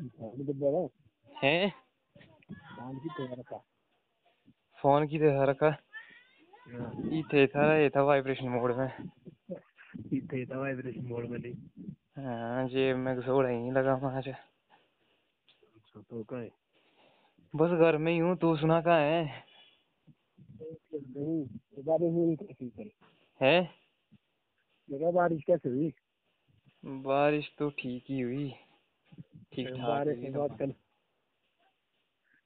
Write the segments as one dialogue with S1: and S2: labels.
S1: Phone हैं? Phone की तो रखा
S2: फ़ोन की। दिखा रखा
S1: हाँ।
S2: ये थे ये था वाइब्रेशन मोड में।
S1: इतने था वाइब्रेशन मोड में नहीं
S2: हाँ जेब में घसोड़ा ही नहीं लगा वहाँ से।
S1: अच्छा तो का है
S2: बस घर में ही हूँ तू सुना कहाँ है?
S1: बारिश हुई कैसी करी
S2: हैं
S1: बारिश कैसे हुई?
S2: बारिश तो ठीक ही हुई। ठीक ठाक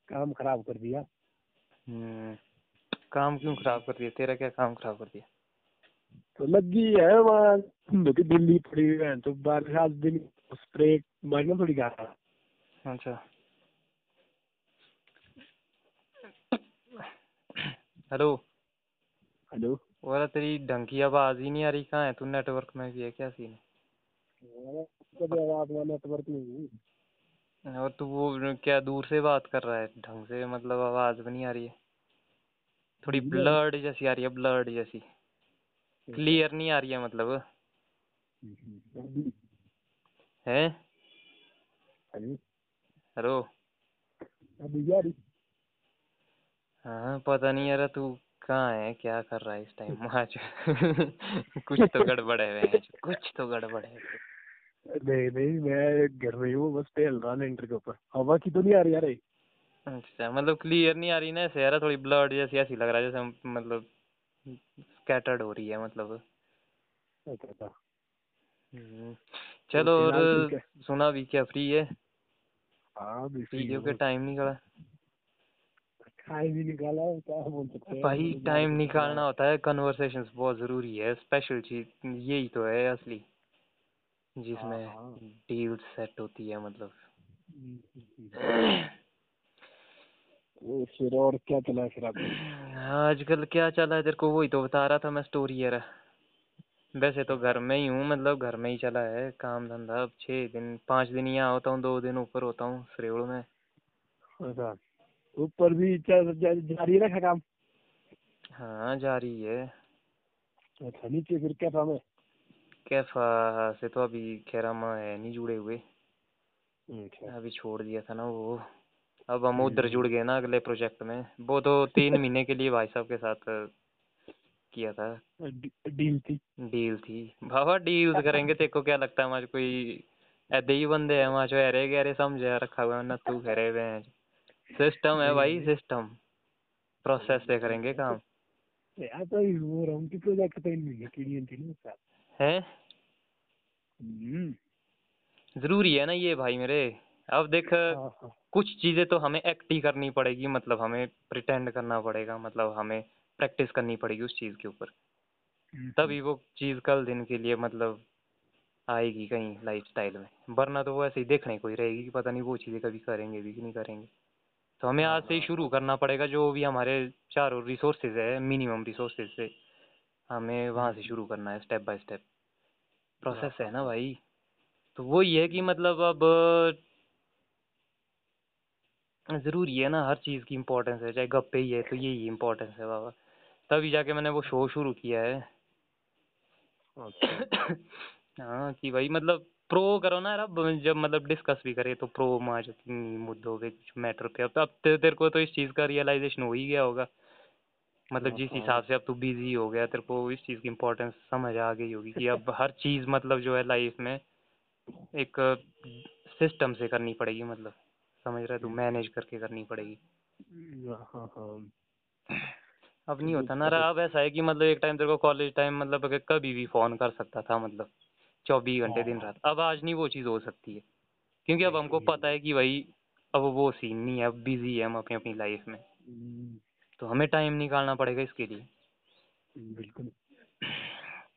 S1: काम खराब कर दिया।
S2: हम्म काम क्यों खराब कर दिया? तेरा क्या काम खराब कर दिया?
S1: तो लगी है वहाँ दिल्ली पड़ी हुई है तो बारिश आज दिन स्प्रे मारना थोड़ी गा
S2: अच्छा। हेलो।
S1: हेलो।
S2: और तेरी ढंग की आवाज़ ही नहीं आ रही कहाँ है? तू नेटवर्क में भी है क्या सीन है?
S1: नेटवर्क नहीं हुई
S2: और तू वो क्या दूर से बात कर रहा है? ढंग से मतलब आवाज़ भी नहीं आ रही है। थोड़ी ब्लर्ड जैसी आ रही है ब्लर्ड जैसी। क्लियर नहीं आ रही है मतलब। है? हेलो। हाँ पता नहीं यार तू कहाँ है? क्या कर रहा है इस टाइम आज? कुछ तो गड़बड़ है कुछ तो गड़बड़ है।
S1: नहीं नहीं मैं घर में ही हूँ बस टहल रहा लेंटर के ऊपर। हवा की तो नहीं आ रही यार?
S2: अच्छा मतलब क्लियर नहीं आ रही ना ऐसे यार थोड़ी ब्लर्ड जैसी ऐसी लग रहा है जैसे मतलब स्कैटर्ड हो रही है मतलब।
S1: अच्छा अच्छा।
S2: हम्म, चलो और सुना भी क्या फ्री है?
S1: हाँ
S2: वीडियो। के टाइम निकाला।
S1: टाइम ही निकाला क्या बोल सकते हैं
S2: भाई टाइम निकालना होता है कन्वर्सेशंस बहुत ज़रूरी है स्पेशल चीज़ यही तो है असली। जिसमें
S1: हाँ।
S2: डील्स सेट होती है मतलब।
S1: वो फिर और क्या चला है फिर आपको
S2: आजकल क्या चला है? तेरे को वही तो बता रहा था मैं स्टोरी यार। वैसे तो घर में ही हूँ मतलब घर में ही चला है काम धंधा। अब छः दिन पाँच दिन यहाँ होता हूँ दो दिन ऊपर होता हूँ श्रेवड़ में।
S1: अच्छा ऊपर भी जारी रखा काम?
S2: हाँ जारी है।
S1: अच्छा नीचे फिर क्या काम है?
S2: कैफा से तो अभी खेरामा है नहीं जुड़े हुए।
S1: अच्छा।
S2: अभी छोड़ दिया था ना वो। अब हम उधर जुड़ गए ना अगले प्रोजेक्ट में। वो तो तीन महीने के लिए भाई साहब के साथ किया था।
S1: डील थी।
S2: डील थी। बाबा डील्स करेंगे तेरे को क्या लगता है? हमारे कोई ऐसे ही बंदे हैं वहाँ जो अरे गहरे समझे रखा हुआ है ना तू घरे हुए हैं। सिस्टम है भाई सिस्टम प्रोसेस से करेंगे काम।
S1: यार तो ये वो राउंड की प्रोजेक्ट तो इन महीने की डील थी ना
S2: है?
S1: हम्म
S2: ज़रूरी है ना ये भाई मेरे। अब देख
S1: हाँ हाँ।
S2: कुछ चीज़ें तो हमें एक्ट ही करनी पड़ेगी मतलब हमें प्रिटेंड करना पड़ेगा मतलब हमें प्रैक्टिस करनी पड़ेगी उस चीज़ के ऊपर।
S1: हम्म,
S2: तभी वो चीज़ कल दिन के लिए मतलब आएगी कहीं लाइफ स्टाइल में। वरना तो वो ऐसे ही देखने को ही रहेगी कि पता नहीं वो चीज़ें कभी करेंगे भी कि नहीं करेंगे। तो हमें आज से ही शुरू करना पड़ेगा जो भी हमारे चारों रिसोर्सेज है मिनिमम रिसोर्सेज से। हमें वहाँ से शुरू करना है स्टेप बाय स्टेप प्रोसेस है ना भाई। तो वो ये है कि मतलब अब ज़रूरी है ना हर चीज़ की इम्पोर्टेंस है चाहे गप्पे ही है तो यही इम्पोर्टेंस है बाबा। तभी जाके मैंने वो शो शुरू किया है।
S1: अच्छा।
S2: हाँ कि भाई मतलब प्रो करो ना यार अब जब मतलब डिस्कस भी करे तो प्रो मार मुद्दों पे कुछ मैटर पे अब तो अब ते- तेरे को तो इस चीज़ का रियलाइजेशन हो ही गया होगा। मतलब जिस
S1: हाँ।
S2: हिसाब से अब तू बिज़ी हो गया तेरे को इस चीज़ की इम्पोर्टेंस समझ आ गई होगी कि अब हर चीज़ मतलब जो है लाइफ में एक सिस्टम से करनी पड़ेगी मतलब। समझ रहा है तू? मैनेज करके करनी पड़ेगी।
S1: हाँ हाँ।
S2: अब नहीं होता ना रहा अब ऐसा है कि मतलब एक टाइम तेरे को कॉलेज टाइम मतलब अगर कभी भी फ़ोन कर सकता था मतलब चौबीस घंटे दिन रात। अब आज नहीं वो चीज़ हो सकती है। क्योंकि अब हमको पता है कि भाई अब वो सीन नहीं है अब बिज़ी है हम अपनी अपनी लाइफ में।
S1: हम्म,
S2: तो हमें टाइम निकालना पड़ेगा इसके लिए।
S1: बिल्कुल।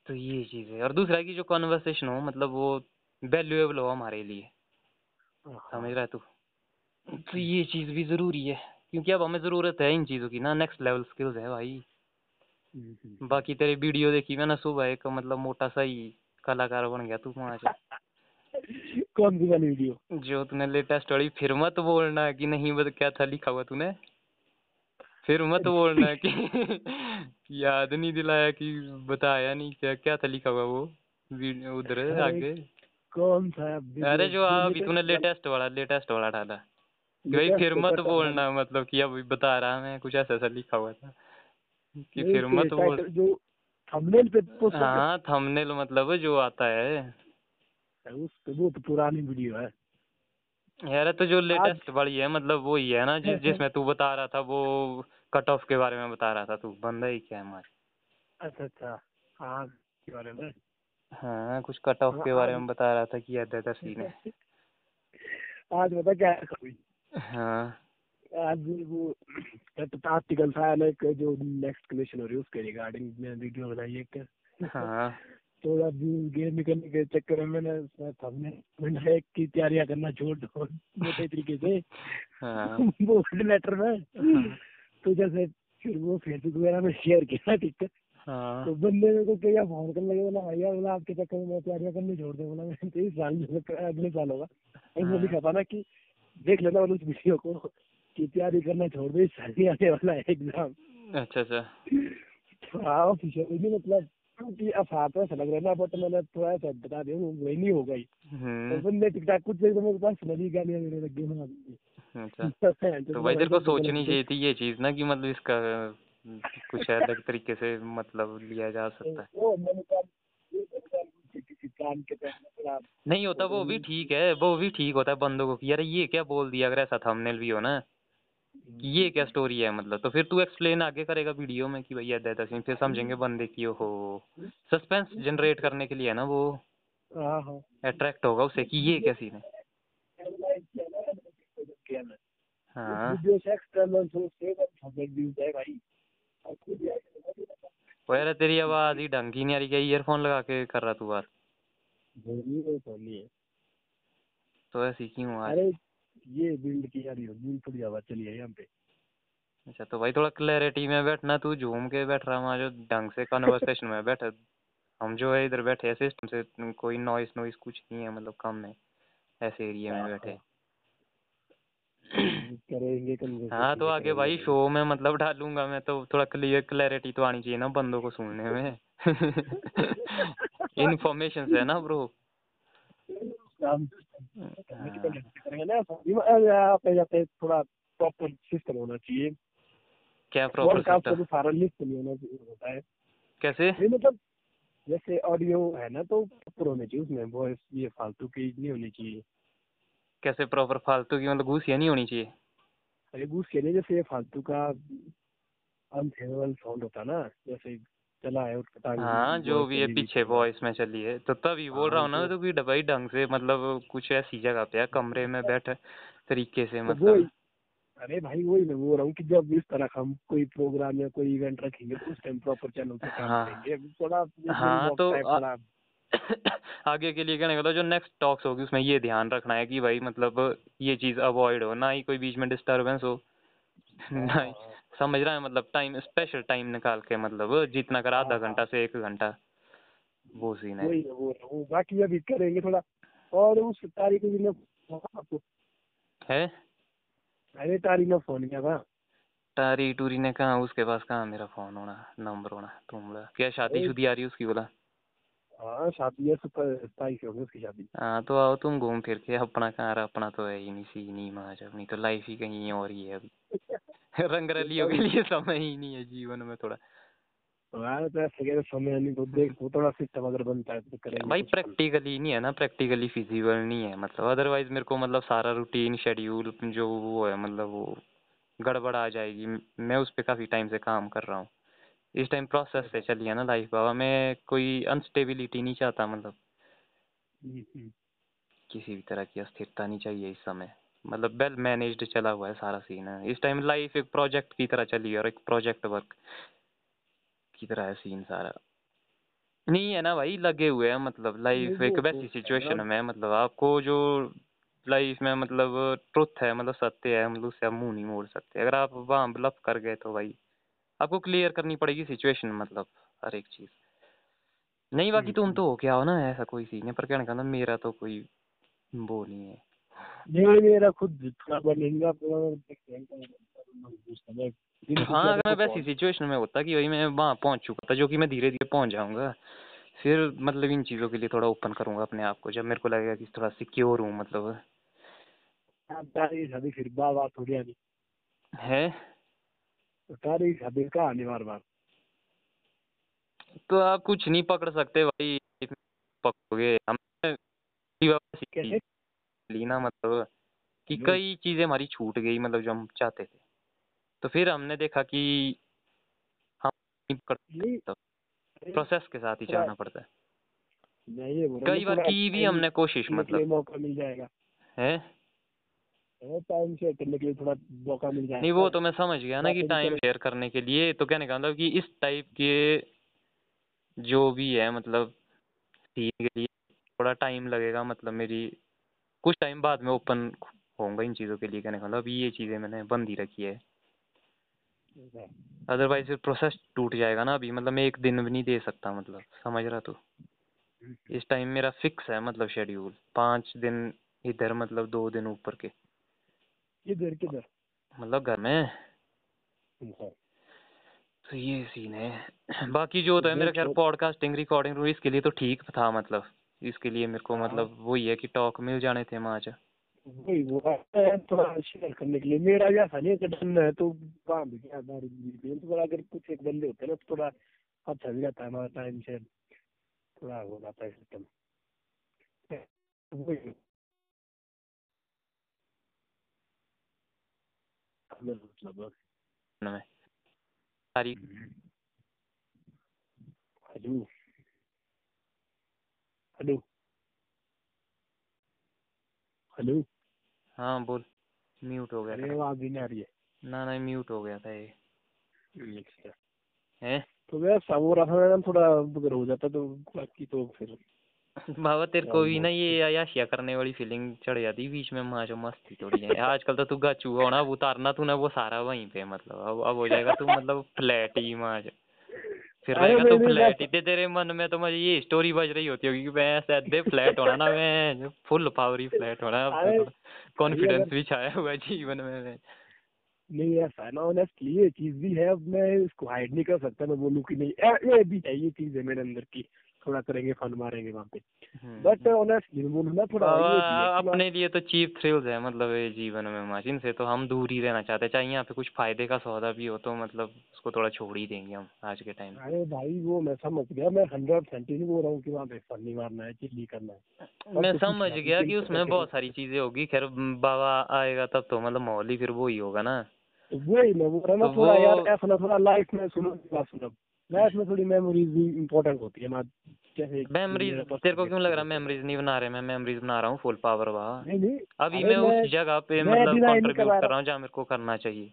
S2: तो ये चीज़ है। और दूसरा कि जो कॉन्वर्सेशन हो मतलब वो वैल्यूएबल हो हमारे लिए।
S1: हाँ,
S2: समझ रहा है तू? तो ये चीज़ भी ज़रूरी है क्योंकि अब हमें ज़रूरत है इन चीज़ों की ना। नेक्स्ट लेवल स्किल्स है भाई। बाकी तेरी वीडियो देखी मैंने सुबह एक मतलब मोटा सा ही कलाकार बन गया तू वहाँ से।
S1: कौन सी वाली वीडियो
S2: जो तूने लेटेस्ट वाली फिर मत बोलना कि नहीं बता क्या था लिखा हुआ तूने? फिर मत बोलना कि याद नहीं दिलाया कि बताया नहीं क्या क्या था लिखा हुआ वो? वीडियो उधर आगे।
S1: कौन सा video?
S2: अरे जो अभी
S1: latest
S2: तूने लेटेस्ट वाला लेटेस्ट वाला डाला। भाई फिर
S1: तो
S2: मत बोलना मतलब कि अभी बता रहा मैं कुछ ऐसा ऐसा लिखा हुआ था। कि फिर
S1: तो
S2: मत बोल।
S1: जो थंबनेल पे
S2: हाँ थंबनेल मतलब जो आता है।
S1: उस वो तो पुरानी वीडियो है।
S2: यार तो जो लेटेस्ट वाली है मतलब वो ही है ना जिस। जिसमें तू बता रहा था वो कट ऑफ़ के बारे में बता रहा था तू। बंदा ही क्या है हमारे।
S1: अच्छा अच्छा। हाँ के बारे में?
S2: हाँ कुछ कट ऑफ़ के
S1: हाँ,
S2: बारे में बता रहा था कि ऐसा सीन है
S1: आज बता क्या है
S2: हाँ।
S1: आज वो आर्टिकल था जो नेक्स्ट कमीशन हो रही है उसके रिगार्डिंग मैं वीडियो बनाई एक।
S2: हाँ।
S1: थोड़ा गेन निकलने के चक्कर में मैंने हमने मैंने की तैयारियाँ करना छोड़ दो मोटे तरीके से।
S2: हाँ।
S1: बोल्ड लेटर में। तो जैसे फिर वो फेसबुक वगैरह में शेयर किया ठीक है।
S2: हाँ
S1: तो बंदे मेरे को क्या फ़ोन करने लगे बोला भैया बोला आपके चक्कर में मैं तैयारियाँ करनी छोड़ दे। बोला मैं तेईस साल जो अगले साल होगा। उसमें
S2: हाँ।
S1: लिखा था ना कि देख लेना उस वीडियो को कि तैयारी करना छोड़ दे इस साल ही आने वाला है एग्ज़ाम
S2: अच्छा अच्छा।
S1: हाँ ऑफिशियली मतलब क्योंकि अफवाह तो ऐसा लग रहा है ना बट मैंने थोड़ा सा बता दिया वही नहीं ही।
S2: हम्म।
S1: बंदे टिकटॉक कुछ देर तो मेरे पास नदी गालियाँ देने लग गए
S2: अच्छा। तो भाई तेरे को सोचनी चाहिए थी ये चीज़ ना कि मतलब इसका कुछ अलग तरीके से मतलब लिया जा सकता है। नहीं होता वो भी ठीक है वो भी ठीक होता है बंदों को कि यार ये क्या बोल दिया अगर ऐसा थंबनेल भी हो ना। कि ये क्या स्टोरी है मतलब? तो फिर तू एक्सप्लेन आगे करेगा वीडियो में कि भैया ऐसा सीन फिर समझेंगे बंदे की ओहो। सस्पेंस जनरेट करने के लिए है ना वो?
S1: हाँ हाँ।
S2: अट्रैक्ट होगा उससे कि ये क्या सीन है? हाँ।
S1: है यार
S2: तेरी आवाज़ ही ढंग की नहीं आ रही क्या ईयरफोन लगा के कर रहा तू बात?
S1: है
S2: तो ऐसी क्यों आज
S1: अरे ये बिल्ड की यार ये बिल्ड थोड़ी आवाज़ चली है यहाँ पे।
S2: अच्छा तो भाई थोड़ा क्लैरिटी में बैठना तू झूम के बैठ रहा वहाँ जो ढंग से कन्वर्सेशन में बैठ। हम जो है इधर बैठे हैं सिस्टम से कोई नॉइस नॉइस कुछ नहीं है मतलब कम है ऐसे एरिया में बैठे।
S1: करेंगे
S2: हाँ तो आगे भाई शो में मतलब डालूँगा मैं तो थोड़ा क्लियर क्लैरिटी तो आनी चाहिए ना बंदों को सुनने में। इन्फॉर्मेशन है ना ब्रो
S1: थोड़ा प्रॉपर सिस्टम होना चाहिए
S2: क्या प्रॉपर सिस्टम
S1: सारा लिस्ट नहीं होना चाहिए होता है
S2: कैसे?
S1: मतलब जैसे ऑडियो है ना तो प्रॉपर चाहिए उसमें वॉइस ये फालतू की नहीं होनी चाहिए
S2: कैसे प्रॉपर फालतू की मतलब घूसिया नहीं होनी चाहिए?
S1: अरे घूस के नहीं जैसे ये फालतू का अनफेवरेबल साउंड होता ना, जैसे चला है उसका
S2: हाँ जो भी है पीछे वॉइस में चली है। तो तभी बोल रहा हूँ ना
S1: हाँ,
S2: तो कि भाई ढंग से मतलब कुछ ऐसी जगह पे कमरे में बैठ तरीके से
S1: तो
S2: मतलब।
S1: अरे भाई वही मैं बोल रहा हूँ कि जब इस तरह हम कोई प्रोग्राम या कोई इवेंट रखेंगे तो उस टाइम प्रॉपर चैनल पे काम
S2: हाँ।
S1: थोड़ा
S2: हाँ, तो आ- आगे के लिए कहने का तो जो नेक्स्ट टॉक्स होगी उसमें ये ध्यान रखना है कि भाई मतलब ये चीज़ अवॉइड हो ना ही कोई बीच में डिस्टरबेंस हो। ना ही समझ रहा है मतलब टाइम स्पेशल टाइम निकाल के मतलब जितना कर आधा
S1: हाँ,
S2: घंटा से एक घंटा वो सीन है।
S1: वही मैं बोल बाकी अभी करेंगे थोड़ा और उस तारीख को भी आपको?
S2: है?
S1: अरे तारीख में फ़ोन किया था।
S2: टारी टूरी ने कहा उसके पास कहाँ मेरा फ़ोन होना नंबर होना तुम बोला। क्या शादी शुदी आ रही है उसकी बोला।
S1: हाँ शादी है सुपर सताईस होगी उसकी शादी।
S2: हाँ तो आओ तुम घूम फिर के अपना कहाँ रहा अपना तो है ही नहीं सी नहीं माज अपनी तो लाइफ ही कहीं और ही है अभी। रंगरलियों के लिए समय ही नहीं है जीवन में थोड़ा।
S1: हाँ तो समय नहीं तो देख वो थोड़ा सिस्टम अगर बनता है तो करेंगे
S2: भाई प्रैक्टिकली नहीं है ना प्रैक्टिकली फिजिबल नहीं है मतलब अदरवाइज़ मेरे को मतलब सारा रूटीन शेड्यूल जो वो है मतलब वो गड़बड़ आ जाएगी। मैं उस पर काफ़ी टाइम से काम कर रहा हूँ। इस टाइम प्रोसेस से चली है ना लाइफ बाबा मैं कोई अनस्टेबिलिटी नहीं चाहता मतलब।
S1: हम्म, हम्म।
S2: किसी भी तरह की अस्थिरता नहीं चाहिए इस समय। मतलब वेल मैनेज्ड चला हुआ है सारा सीन है इस टाइम लाइफ एक प्रोजेक्ट की तरह चली है और एक प्रोजेक्ट वर्क की तरह है सीन सारा। नहीं है ना भाई लगे हुए हैं मतलब लाइफ एक वैसी
S1: तो है
S2: सिचुएशन में मतलब आपको जो लाइफ में मतलब ट्रुथ है मतलब सत्य है मतलब उससे आप मुँह नहीं मोड़ सकते। अगर आप वहाँ ब्लफ कर गए तो भाई आपको क्लियर करनी पड़ेगी सिचुएशन मतलब हर एक चीज़। नहीं बाकी तुम तो हो क्या हो ना ऐसा कोई सीन है पर कहने का ना मेरा तो कोई वो नहीं है।
S1: नहीं मेरा खुद थोड़ा बनेगा पूरा देखते हैं
S2: अगर मैं वैसी सिचुएशन में होता कि भाई मैं वहाँ पहुँच चुका था जो कि मैं धीरे धीरे पहुँच जाऊँगा। फिर मतलब इन चीज़ों के लिए थोड़ा ओपन करूँगा अपने आप को जब मेरे को लगेगा कि थोड़ा सिक्योर हूँ मतलब।
S1: फिर बार बार थोड़ी आनी
S2: है?
S1: तो तारी शादी आनी बार बार।
S2: तो आप कुछ नहीं पकड़ सकते भाई पकड़ोगे। हमने
S1: कैसे?
S2: ली ना मतलब कि
S1: हम्म।
S2: कई चीज़ें हमारी छूट गई मतलब जो हम चाहते थे। तो फिर हमने देखा कि हम सकते प्रोसेस के साथ ही चलना पड़ता है।
S1: मैं ये बोल रहा हूँ
S2: कई बार की भी हमने कोशिश मतलब।
S1: मौका मिल जाएगा।
S2: है?
S1: टाइम शेयर करने के लिए थोड़ा मौका मिल जाएगा।
S2: नहीं वो तो मैं समझ गया ना कि टाइम शेयर करने के लिए। तो कहने का मतलब कि इस टाइप के जो भी है मतलब सीन के लिए थोड़ा टाइम लगेगा मतलब मेरी कुछ टाइम बाद में ओपन होऊँगा इन चीज़ों के लिए कहने का मतलब अभी ये चीज़ें मैंने बंद ही रखी है। अदरवाइज़ फिर प्रोसेस टूट जाएगा ना अभी मतलब मैं एक दिन भी नहीं दे सकता मतलब समझ रहा तू? इस टाइम मेरा फिक्स है मतलब शेड्यूल पाँच दिन इधर मतलब दो दिन ऊपर के।
S1: किधर किधर?
S2: मतलब घर में। तो ये सीन है। बाकी जो होता है मेरा खैर
S1: तो-
S2: पॉडकास्टिंग रिकॉर्डिंग इसके लिए तो ठीक था मतलब। इसके लिए मेरे को
S1: हाँ।
S2: मतलब वही है कि टॉक मिल जाने थे से
S1: वही वो है थोड़ा शेयर करने के लिए। मेरा ऐसा नहीं है है तो काम भी क्या भी तो अगर कुछ एक बंदे होते ना तो थोड़ा अच्छा भी रहता है हमारा टाइम शेयर थोड़ा हो जाता है सिस्टम वही। मतलब
S2: में
S1: हेलो। हेलो। हेलो।
S2: हाँ बोल। म्यूट हो गया
S1: अरे आवाज़ नहीं आ रही है।
S2: ना ना म्यूट हो गया था ये। है।
S1: तो वो रहा है ना थोड़ा अगर हो जाता तो बाकी तो फिर
S2: बाबा तेरे को भी ना ये अयाशिया करने वाली फीलिंग चढ़ जाती बीच में माँ जो मस्ती थोड़ी है। आजकल तो तू गाचू होना उतारना तूने वो सारा वहीं पे मतलब अब अब हो जाएगा तू मतलब फ्लैट ही माँ जो। फिर रहेगा तो फ्लैट इतने तेरे मन में तो मुझे ये स्टोरी बज रही होती होगी कि मैं ऐसे फ्लैट होना ना मैं फुल पावर ही फ्लैट होना कॉन्फिडेंस भी छाया हुआ है जीवन में
S1: नहीं यार है ना ऑनेस्टली ये चीज़ भी है अब मैं इसको हाइड नहीं कर सकता मैं बोलूँ कि नहीं ये भी है ये चीज़ है मेरे अंदर की। थोड़ा करेंगे फन मारेंगे वहाँ पे।
S2: हम्म,
S1: बट ऑनेस्टली बोलूँ थोड़ा है
S2: अपने लिए तो चीप थ्रिल्स है मतलब ये जीवन में माचिन से तो हम दूर ही रहना चाहते हैं। चाहे यहाँ पे कुछ फ़ायदे का सौदा भी हो तो मतलब उसको थोड़ा छोड़ ही देंगे हम आज के टाइम
S1: अरे भाई वो मैं समझ गया। मैं हंड्रेड परसेंट नहीं बोल रहा हूँ कि वहाँ पे फन नहीं मारना है चिल्ली करना है।
S2: मैं समझ गया कि उसमें बहुत सारी चीज़ें होगी। खैर बाबा आएगा तब तो मतलब माहौल ही फिर वो ही होगा ना।
S1: वही मैं बोल रहा हूँ ना
S2: तो
S1: थोड़ा यार ऐसा ना थोड़ा लाइफ में सुनो सुनो। लाइफ में थोड़ी मेमोरीज भी इम्पोर्टेंट होती है जैसे
S2: मेमोरीज तेरे को क्यों लग रहा है मेमोरीज नहीं बना रहे मैं मेमोरीज बना रहा हूँ फुल पावर वहाँ। अभी मैं उस जगह पे मतलब कंट्रीब्यूट
S1: कर रहा।
S2: हूँ। जहाँ मेरे को करना चाहिए।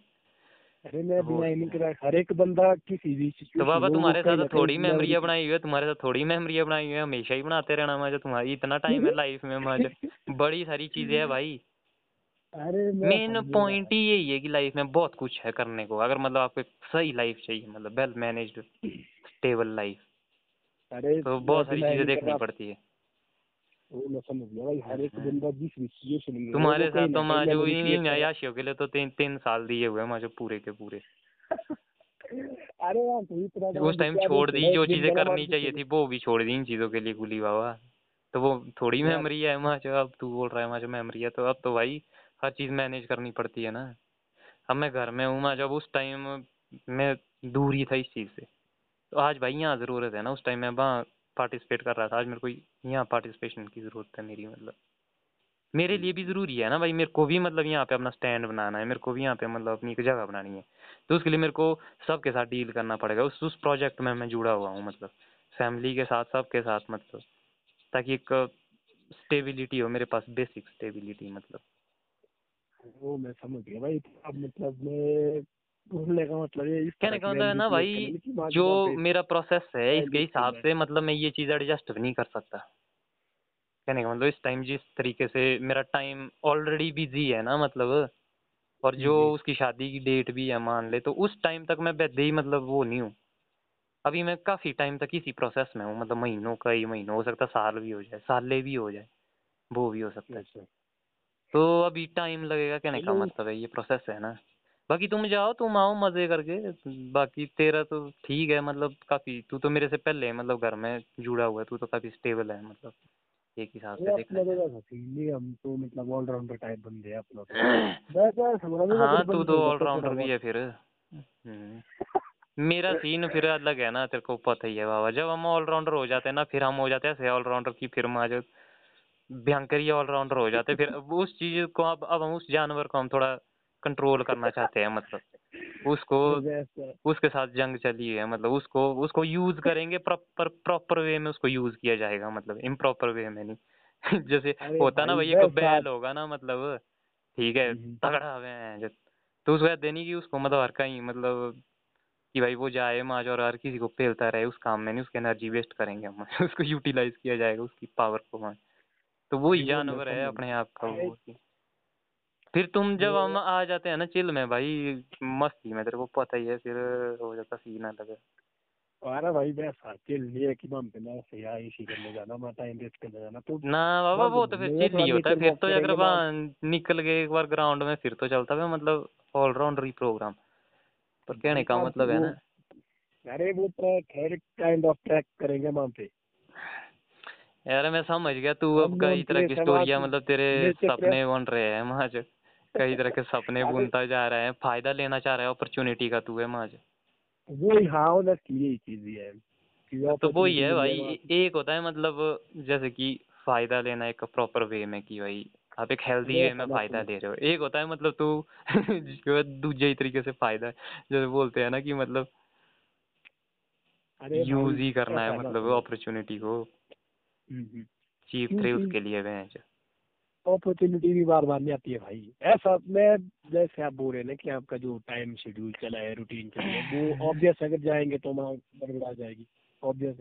S1: अरे मैं नहीं
S2: है।
S1: करा हर एक बंदा किसी भी
S2: तो बाबा तुम्हारे साथ तो थोड़ी
S1: कहीं
S2: मेमोरी बनाई हुई है तुम्हारे साथ थोड़ी मेमोरी बनाई हुई है हमेशा ही बनाते रहना मुझे तुम्हारी इतना टाइम है लाइफ में मुझे बड़ी सारी चीज़ें है भाई।
S1: अरे
S2: मेन पॉइंट ही यही है कि लाइफ में बहुत कुछ है करने को अगर मतलब आपको सही लाइफ चाहिए मतलब वेल मैनेज्ड स्टेबल लाइफ
S1: अरे
S2: तो बहुत सारी चीज़ें देखनी पड़ती है।
S1: मैं में हो,
S2: तुम्हारे साथ तो
S1: ना कहीं
S2: माजो
S1: memory create कर-
S2: याशियों के लिए तो तीन तीन साल दिए हुए हैं माजो पूरे के पूरे।
S1: अरे यार तो
S2: उस टाइम छोड़ दी जो चीज़ें करनी चाहिए थी वो भी छोड़ दी इन चीज़ों के लिए गुली बाबा। तो वो थोड़ी मेमोरी है माजो अब तू बोल रहा है माजो मेमोरी है तो अब तो भाई हर चीज़ मैनेज करनी पड़ती है ना। अब मैं घर में हूँ जब उस टाइम मैं दूर ही था इस चीज़ से। तो आज भाई यहाँ ज़रूरत है ना उस टाइम मैं वहाँ पार्टिसिपेट कर रहा था। आज मेरे को यहाँ पार्टिसिपेशन की ज़रूरत है मेरी मतलब। मेरे लिए भी ज़रूरी है ना भाई मेरे को भी मतलब यहाँ पे अपना स्टैंड बनाना है मेरे को भी यहाँ पे मतलब अपनी एक जगह बनानी है। तो उसके लिए मेरे को सबके साथ डील करना पड़ेगा। उस उस प्रोजेक्ट में मैं जुड़ा हुआ हूँ मतलब। फैमिली के साथ सबके साथ मतलब। ताकि एक स्टेबिलिटी हो मेरे पास बेसिक स्टेबिलिटी मतलब।
S1: वो मैं समझ गया भाई अब मतलब मैं बोलने का मतलब ये
S2: कहने का मतलब है ना भाई जो मेरा प्रोसेस है इसके हिसाब से मतलब मैं ये चीज़ एडजस्ट नहीं कर सकता। कहने का मतलब इस टाइम जिस तरीके से मेरा टाइम ऑलरेडी बिज़ी है ना मतलब और जो उसकी शादी की डेट भी है मान ले तो उस टाइम तक मैं वैसे ही मतलब वो नहीं हूँ। अभी मैं काफ़ी टाइम तक इसी प्रोसेस में हूँ मतलब महीनों का ही महीनों हो सकता है साल भी हो जाए साले भी हो जाए वो भी हो सकता है।
S1: अच्छा।
S2: तो अभी टाइम लगेगा कहने का मतलब है ये प्रोसेस है ना। बाकी तुम जाओ तुम आओ मज़े करके। बाकी तेरा तो ठीक है मतलब काफ़ी तू तो मेरे से पहले है मतलब घर में जुड़ा हुआ है तू तो काफ़ी स्टेबल है मतलब एक हिसाब से
S1: अपना
S2: जाए।
S1: तो हम तो मतलब ऑलराउंडर टाइप बंदे हैं अपना तो। हूँ
S2: हाँ तू तो ऑलराउंडर भी है फिर। हम्म। मेरा सीन फिर अलग है ना तेरे को पता ही है बाबा। जब हम ऑलराउंडर हो जाते हैं ना फिर हम हो जाते हैं ऑलराउंडर की फिर हम आज भयंकर ही ऑलराउंडर हो जाते फिर उस चीज़ को अब अब हम उस जानवर को हम थोड़ा कंट्रोल करना चाहते हैं मतलब उसको उसके साथ जंग चली है मतलब उसको उसको यूज़ करेंगे प्रॉपर प्रॉपर वे में उसको यूज़ किया जाएगा मतलब इम्प्रॉपर वे में नहीं। जैसे होता ना
S1: भाई
S2: भाई एक बैल होगा ना मतलब ठीक है
S1: हम्म।
S2: तगड़ा है तो उसको नहीं कि उसको मतलब हर कहीं मतलब कि भाई वो जाए माज और हर किसी को फेलता रहे उस काम में नहीं उसकी एनर्जी वेस्ट करेंगे हम। उसको यूटिलाइज किया जाएगा उसकी पावर को वहाँ तो
S1: वो मैं
S2: जानवर है अपने आप का वो फिर तुम जब हम आ जाते हैं ना चिल में भाई मस्ती में तेरे को पता ही है फिर हो जाता सीन अलग। है
S1: हमारा भाई चिल नहीं है कि हम पे ना से या इसी करने जाना मैं टाइम वेस्ट करने जाना तो
S2: ना बाबा वो तो फिर चिल ही होता फिर तो अगर निकल गए एक बार ग्राउंड में फिर तो चलता है मतलब ऑलराउंडर ही प्रोग्राम पर कहने का मतलब है ना।
S1: अरे वो ट्रैक है काइंड ऑफ़ ट्रैक करेंगे वहाँ पे।
S2: यार मैं समझ गया तू अब कई तरह की
S1: है
S2: स्टोरियाँ। मतलब तेरे सपने बन रहे हैं माज कई तरह के सपने बुनता जा रहा है फ़ायदा लेना चाह रहा है अपॉर्चुनिटी का तू है माज
S1: वो ही हाँ ऑनेस्टली यही चीज़ ही है
S2: तो वही है भाई एक होता है मतलब जैसे कि फ़ायदा लेना एक प्रॉपर वे में कि भाई आप एक हेल्दी वे में फ़ायदा। ले रहे हो एक होता है मतलब तू जिसके बाद दूसरे ही तरीके से फ़ायदा जैसे बोलते हैं ना कि मतलब यूज़ ही करना है मतलब। अपॉर्चुनिटी को
S1: हम्म, हम्म।
S2: चीप
S1: क्योंकि-
S2: थ्रिल्स के लिए
S1: अपॉर्चुनिटी भी बार बार नहीं आती है भाई। ऐसा मैं जैसे आप बोल रहे हैं ना कि आपका जो टाइम शेड्यूल चला है रूटीन चला है वो ऑब्वियस अगर जाएँगे तो वहाँ गड़बड़ा जाएगी ऑब्वियस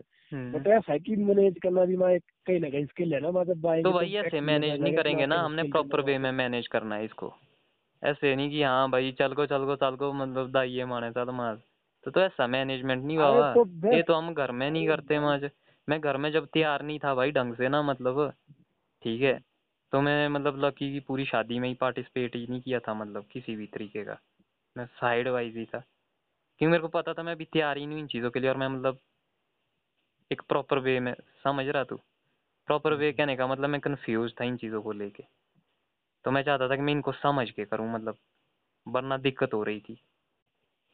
S1: बट ऐसा है कि मैनेज करना भी मैं कहीं ना कहीं स्किल है ना मैं जब
S2: तो भाई ऐसे मैनेज नहीं करेंगे
S1: तो
S2: ना हमने प्रॉपर वे में मैनेज करना है इसको। ऐसे नहीं कि हाँ भाई चल को चल को चल को मतलब दाइये माने चल मार तो तो ऐसा मैनेजमेंट नहीं बाबा
S1: तो
S2: ये तो हम घर में नहीं करते माज मैं घर में जब तैयार नहीं था भाई ढंग से ना मतलब ठीक है तो मैं मतलब लकी की पूरी शादी में ही पार्टिसिपेट ही नहीं किया था मतलब किसी भी तरीके का। मैं साइड वाइज ही था। क्योंकि मेरे को पता था मैं अभी तैयार ही नहीं इन चीज़ों के लिए और मैं मतलब एक प्रॉपर वे में, समझ रहा तू? प्रॉपर वे कहने का मतलब मैं कंफ्यूज था इन चीज़ों को लेके। तो मैं चाहता था कि मैं इनको समझ के करूँ मतलब वरना दिक्कत हो रही थी।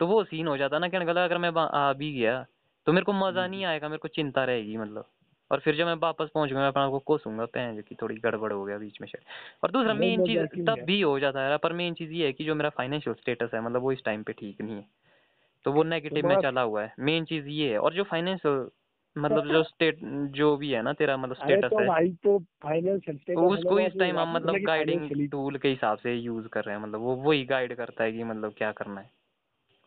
S2: तो वो सीन हो जाता ना, कहने का अगर मैं आ भी गया तो मेरे को मज़ा नहीं आएगा मेरे को चिंता रहेगी मतलब। और फिर जब मैं वापस पहुँच गया मैं अपने आप को कोसूँगा पहन की थोड़ी गड़बड़ हो गया बीच में शायद। और दूसरा मेन चीज़ तब भी हो जाता है पर मेन चीज़ ये है कि जो मेरा फाइनेंशियल स्टेटस है मतलब वो इस टाइम पे ठीक नहीं है। तो वो नेगेटिव में चला हुआ है। मेन चीज़ ये है और जो फाइनेंशियल मतलब जो स्टेट जो भी है ना तेरा मतलब स्टेटस
S1: तो
S2: है।
S1: भाई तो फाइनेंशियल
S2: तो उसको इस टाइम हम मतलब गाइडिंग टूल के हिसाब से यूज़ कर रहे हैं मतलब वो वही गाइड करता है कि मतलब क्या करना है।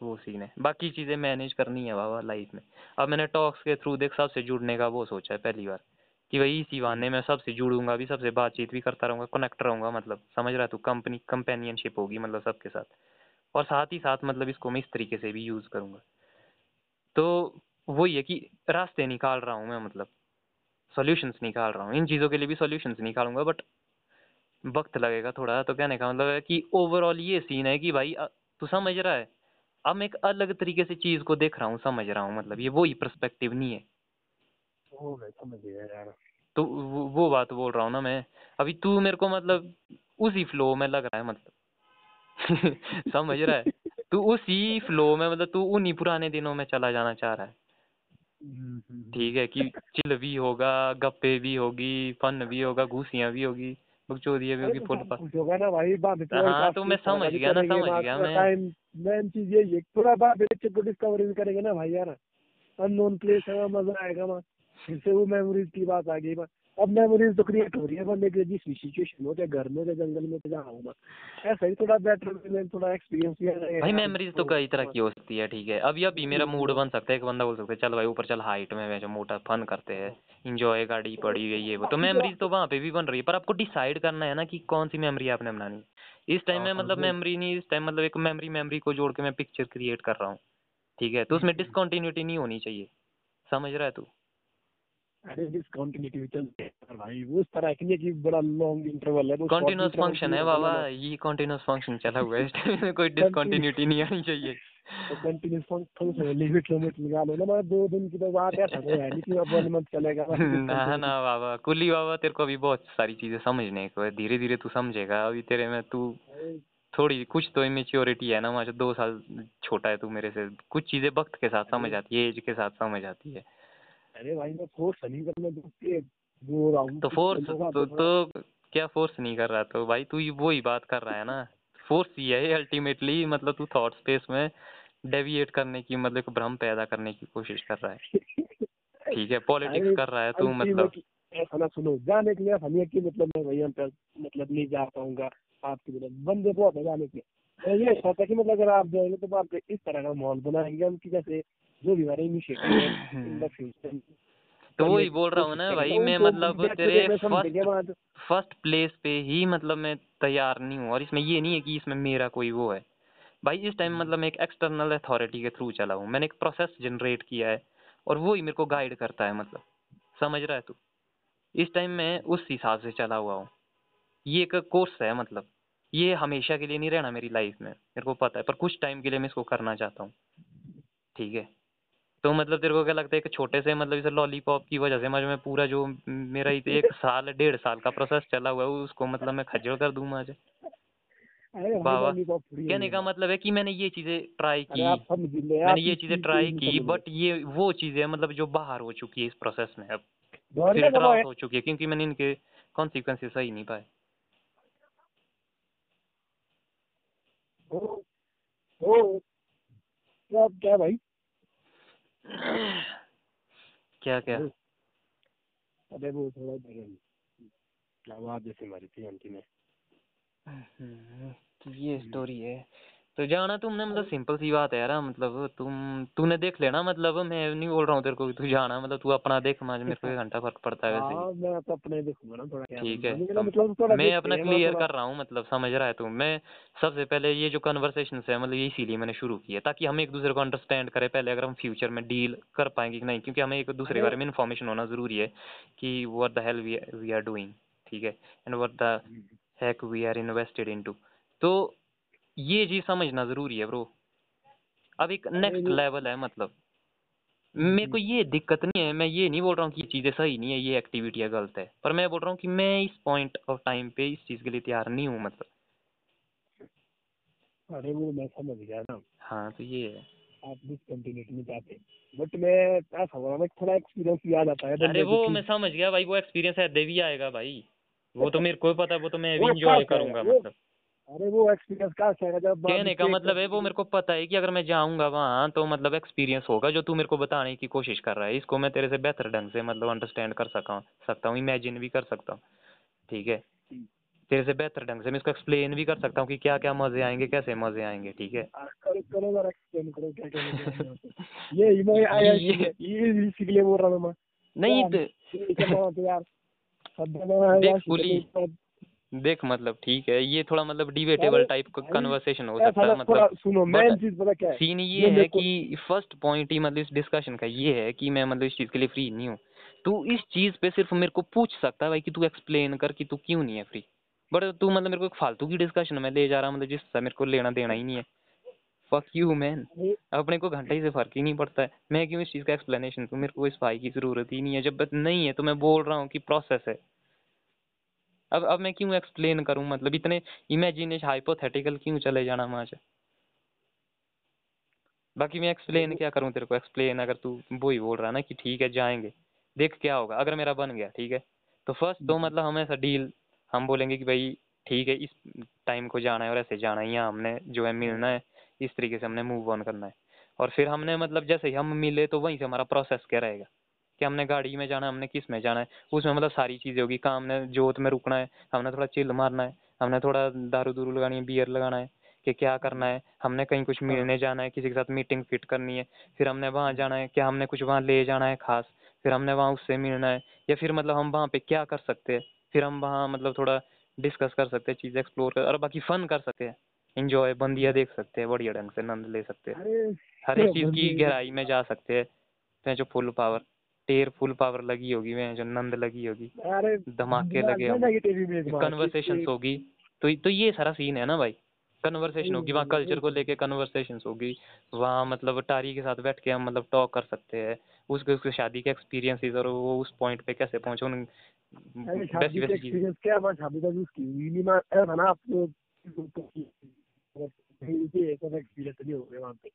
S2: वो सीन है। बाकी चीज़ें मैनेज करनी है बाबा लाइफ में। अब मैंने टॉक्स के थ्रू देख, सबसे जुड़ने का वो सोचा है पहली बार कि भाई इसी बहाने मैं सबसे जुड़ूँगा भी, सबसे बातचीत भी करता रहूँगा कनेक्ट रहूँगा मतलब समझ रहा तू कंपनी कंपेनियनशिप होगी मतलब सबके साथ। और साथ ही साथ मतलब इसको मैं इस तरीके से भी यूज़ करूँगा। तो वही है कि रास्ते निकाल रहा हूँ मैं मतलब। सॉल्यूशंस निकाल रहा हूँ। इन चीज़ों के लिए भी सॉल्यूशंस निकालूँगा बट वक्त लगेगा थोड़ा। तो कहने का मतलब है कि ओवरऑल ये सीन है कि भाई तू समझ रहा है अब मैं एक अलग तरीके से चीज़ को देख रहा हूँ समझ रहा हूँ मतलब ये वही पर्सपेक्टिव नहीं है।
S1: समझ गया यार।
S2: तो वो, वो बात बोल रहा हूँ ना मैं अभी तू मेरे को मतलब उसी फ्लो में लग रहा है मतलब। समझ रहा है? तू उसी फ्लो में मतलब तू उन्हीं पुराने दिनों में चला जाना चाह रहा है। ठीक है कि चिल भी होगा गप्पे भी होगी फन भी होगा घूसियाँ भी होगी बकचोदियाँ भी होगी फुल
S1: में
S2: हाँ, तो मैं समझ गया ना, समझ गया मैं।
S1: मेन चीज़ यही है थोड़ा बाद बच्चे को डिस्कवरी भी करेंगे ना भाई यार। अननोन प्लेस है वहाँ मज़ा आएगा वहाँ। फिर से वो मेमोरीज की बात आ गई वहाँ। अब मेमोरीज तो क्रिएट हो रही है बंदे के जिस भी सिचुएशन हो चाहे घर में चाहे जंगल में चाहे जहाँ होगा ऐसा ही थोड़ा बेटर थोड़ा एक्सपीरियंस भी जाएगा
S2: भाई मेमोरीज तो कई तरह की हो सकती है ठीक है। अभी अभी मेरा मूड बन सकता है एक बंदा बोल सकता है चल भाई ऊपर चल हाइट में वैसे मोटा फन करते हैं। इंजॉय गाड़ी पड़ी हुई है ये वो। तो मेमोरीज तो वहाँ पे भी बन रही है पर आपको डिसाइड करना है ना कि कौन सी मेमोरी आपने बनानी इस टाइम में
S1: हाँ,
S2: मतलब मेमोरी नहीं इस टाइम मतलब एक मेमोरी मेमोरी को जोड़ के मैं पिक्चर क्रिएट कर रहा हूँ ठीक है? तो उसमें डिसकॉन्टिन्यूटी नहीं होनी चाहिए समझ रहा है तू?
S1: अरे डिसकॉन्टिन्यूटी भी चलते हैं भाई वो उस तरह की कि बड़ा लॉन्ग इंटरवल है वो
S2: फ़ंक्शन है बाबा ये कंटिन्यूस फ़ंक्शन चला हुआ है इस टाइम में कोई डिसकॉन्टिन्यूटी नहीं आनी चाहिए।
S1: तो कंटिन्यूस फ़ंक्शन लिमिट लिमिट लगा लो ना मैं दो दिन की तो बात है है कि अब वन मंथ चलेगा
S2: ना ना बाबा कुली बाबा तेरे को अभी बहुत सारी चीज़ें समझने को है धीरे धीरे तू समझेगा अभी तेरे में तू थोड़ी कुछ तो इमेच्योरिटी है ना दो साल छोटा है तू मेरे से कुछ चीज़ें वक्त के साथ समझ आती है एज के साथ समझ आती है।
S1: अरे भाई मैं फोर्स नहीं करना रहा हूँ
S2: तो फोर्स तो, तो क्या फोर्स नहीं कर रहा तो भाई तू वो ही बात कर रहा है ना फोर्स ये है अल्टीमेटली मतलब तू थॉट स्पेस में डेविएट करने की मतलब एक भ्रम पैदा करने की कोशिश कर रहा है। ठीक है पॉलिटिक्स कर रहा है तू मतलब।
S1: ऐसा ना सुनो जाने के लिए ऐसा नहीं है मतलब मैं भैया पे मतलब नहीं जा पाऊँगा आपकी बिना बंदे बहुत है जाने के लिए। ये सोचा कि मतलब अगर आप जाएँगे तो आप इस तरह का माहौल बनाएँगे हम कि जैसे जो भी हमारे इनिशिएटिव इन द फ्यूचर
S2: तो वही बोल रहा हूँ ना भाई मैं मतलब तेरे फ़र्स्ट फ़र्स्ट प्लेस पे ही मतलब मैं तैयार नहीं हूँ और इसमें ये नहीं है कि इसमें मेरा कोई वो है। भाई इस टाइम मतलब मैं एक एक्सटर्नल अथॉरिटी के थ्रू चला हूँ। मैंने एक प्रोसेस जनरेट किया है और वो ही मेरे को गाइड करता है मतलब। समझ रहा है तू? इस टाइम मैं उस हिसाब से चला हुआ हूँ। ये एक कोर्स है मतलब। ये हमेशा के लिए नहीं रहना मेरी लाइफ में मेरे को पता है पर कुछ टाइम के लिए मैं इसको करना चाहता हूँ। ठीक है? तो मतलब तेरे को क्या लगता है एक छोटे से मतलब इसे लॉलीपॉप की वजह से मुझे मैं पूरा जो मेरा एक साल डेढ़ साल का प्रोसेस चला हुआ है उसको मतलब मैं खजल कर दूँ मुझे? बाबा कहने का मतलब है कि मैंने ये चीज़ें ट्राई की मैंने ये चीज़ें ट्राई की बट ये वो चीज़ें मतलब जो बाहर हो चुकी है इस प्रोसेस में अब। फ़िल्टर आउट हो चुकी है क्योंकि मैंने इनके कॉन्सिक्वेंसेस सही नहीं पाए।
S1: ओ, ओ, क्या क्या भाई?
S2: क्या क्या?
S1: अरे वो थोड़ा आवाज़ जैसे मारी थी आंटी ने।
S2: तो ये स्टोरी है। तो जाना तुमने मतलब सिंपल सी बात है यार मतलब तुम तूने देख लेना मतलब मैं नहीं बोल रहा हूँ तेरे को तू जाना मतलब तू अपना देख मुझे मेरे को एक घंटा फ़र्क पड़ता है वैसे।
S1: हाँ मैं तो अपने देखूँगा ना थोड़ा
S2: ठीक है तो मतलब मैं अपना क्लियर कर रहा हूँ मतलब समझ रहा है तू। मैं सबसे पहले ये जो कन्वर्सेशन है मतलब ये इसीलिए मैंने शुरू किया ताकि हम एक दूसरे को अंडरस्टैंड करें पहले अगर हम फ्यूचर में डील कर पाएँगे कि नहीं क्योंकि हमें एक दूसरे के बारे में इन्फॉर्मेशन होना ज़रूरी है कि what the hell we are doing ठीक है? And what the heck we are invested into. तो ये चीज़ समझना ज़रूरी है ब्रो। अब एक नेक्स्ट लेवल है मतलब। मेरे को ये दिक्कत नहीं है मैं ये नहीं बोल रहा हूँ कि ये चीज़ें सही नहीं है ये एक्टिविटी गलत है। पर मैं बोल रहा हूँ कि मैं इस पॉइंट ऑफ़ टाइम पे इस चीज़ के लिए तैयार नहीं हूँ मतलब।
S1: अरे वो मैं समझ गया ना।
S2: हाँ तो ये है।
S1: आप डिसकंटिन्यूटी नहीं चाहते। बट मैं ऐसा हो रहा थोड़ा एक्सपीरियंस भी आ जाता है
S2: अरे वो मैं समझ गया भाई वो एक्सपीरियंस है देवी आएगा भाई। वो तो मेरे को पता है वो तो मैं एंजॉय करूँगा मतलब।
S1: अरे वो एक्सपीरियंस का है जब
S2: कहने का मतलब है वो मेरे को पता है कि अगर मैं जाऊँगा वहाँ तो मतलब एक्सपीरियंस होगा जो तू मेरे को बताने की कोशिश कर रहा है। इसको मैं तेरे से बेहतर ढंग से मतलब अंडरस्टैंड कर सका सकता हूँ इमेजिन भी कर सकता हूँ। ठीक है? तेरे से बेहतर ढंग से मैं इसको एक्सप्लेन भी कर सकता हूँ कि क्या क्या मज़े आएँगे कैसे मज़े आएँगे ठीक है?
S1: करो करो जरा एक्सप्लेन करो क्या क्या ये ये इसी के लिए बोल रहा हूँ मैं।
S2: नहीं तो
S1: यार।
S2: देख देख मतलब ठीक है ये थोड़ा मतलब डिबेटेबल टाइप का कन्वर्सेशन हो सकता है मतलब
S1: सुनो मेन चीज़ पता क्या है?
S2: सीन ये है कि फ़र्स्ट पॉइंट ही मतलब इस डिस्कशन का ये है कि मैं मतलब इस चीज़ के लिए फ्री नहीं हूँ। तू इस चीज़ पे सिर्फ़ मेरे को पूछ सकता है भाई कि तू एक्सप्लेन कर कि तू क्यों नहीं है फ्री बट तू मतलब मेरे को एक फालतू की डिस्कशन में ले जा रहा मतलब जिससे मेरे को लेना देना ही नहीं है। फक यू मैन अपने को घंटे से फ़र्क ही नहीं पड़ता है। मैं क्यों इस चीज़ का एक्सप्लेनेशन तू मेरे को इस भाई की ज़रूरत ही नहीं है। जब नहीं है तो मैं बोल रहा हूँ कि प्रोसेस है। अब अब मैं क्यों एक्सप्लेन करूँ? मतलब इतने इमेजिनेशन हाइपोथेटिकल क्यों चले जाना वहाँ से? बाकी मैं एक्सप्लेन क्या करूँ तेरे को? एक्सप्लेन अगर तू वो ही बोल रहा ना कि ठीक है जाएँगे। देख क्या होगा। अगर मेरा बन गया ठीक है? तो फ़र्स्ट तो मतलब हम ऐसा डील हम बोलेंगे कि भाई ठीक है इस टाइम को जाना है और ऐसे जाना है यहाँ हमने जो है मिलना है। इस तरीके से हमने मूव ऑन करना है। और फिर हमने मतलब जैसे ही हम मिले तो वहीं से हमारा प्रोसेस क्या रहेगा? कि हमने गाड़ी में जाना है हमने किसमें जाना है? उसमें मतलब सारी चीज़ें होगी। काम हमने जोत में रुकना है हमने थोड़ा चिल मारना है हमने थोड़ा दारू दूरू लगानी है बियर लगाना है कि क्या करना है? हमने कहीं कुछ मिलने जाना है किसी के साथ मीटिंग फिट करनी है फिर हमने वहाँ जाना है क्या हमने कुछ वहाँ ले जाना है खास फिर हमने वहाँ उससे मिलना है या फिर मतलब हम वहाँ पे क्या कर सकते हैं? फिर हम वहाँ मतलब थोड़ा डिस्कस कर सकते हैं चीज़ें एक्सप्लोर कर और बाकी फन कर सकते हैं। इंजॉय बंदिया देख सकते हैं बढ़िया ढंग से नंद ले सकते हैं। हर एक चीज़ की गहराई में जा सकते हैं। तो जो फुल पावर टेर फुल पावर लगी होगी मैं जो नंद लगी होगी। धमाके लगे होंगे। कन्वर्सेशन होगी। तो तो ये सारा सीन है ना भाई? कन्वर्सेशन होगी वहाँ कल्चर को लेके कन्वर्सेशन होगी। वहाँ मतलब टारी के साथ बैठ के हम मतलब टॉक कर सकते हैं। उसके उसके शादी के एक्सपीरियंसेस और वो उस पॉइंट पे कैसे पहुँचे उन वैसी चीज़ें।
S1: क्या मैं शादी का यूज़ की हुई मैं ऐसा ना आपको ऐसा एक्सपीरियंस नहीं हो गया वहाँ पे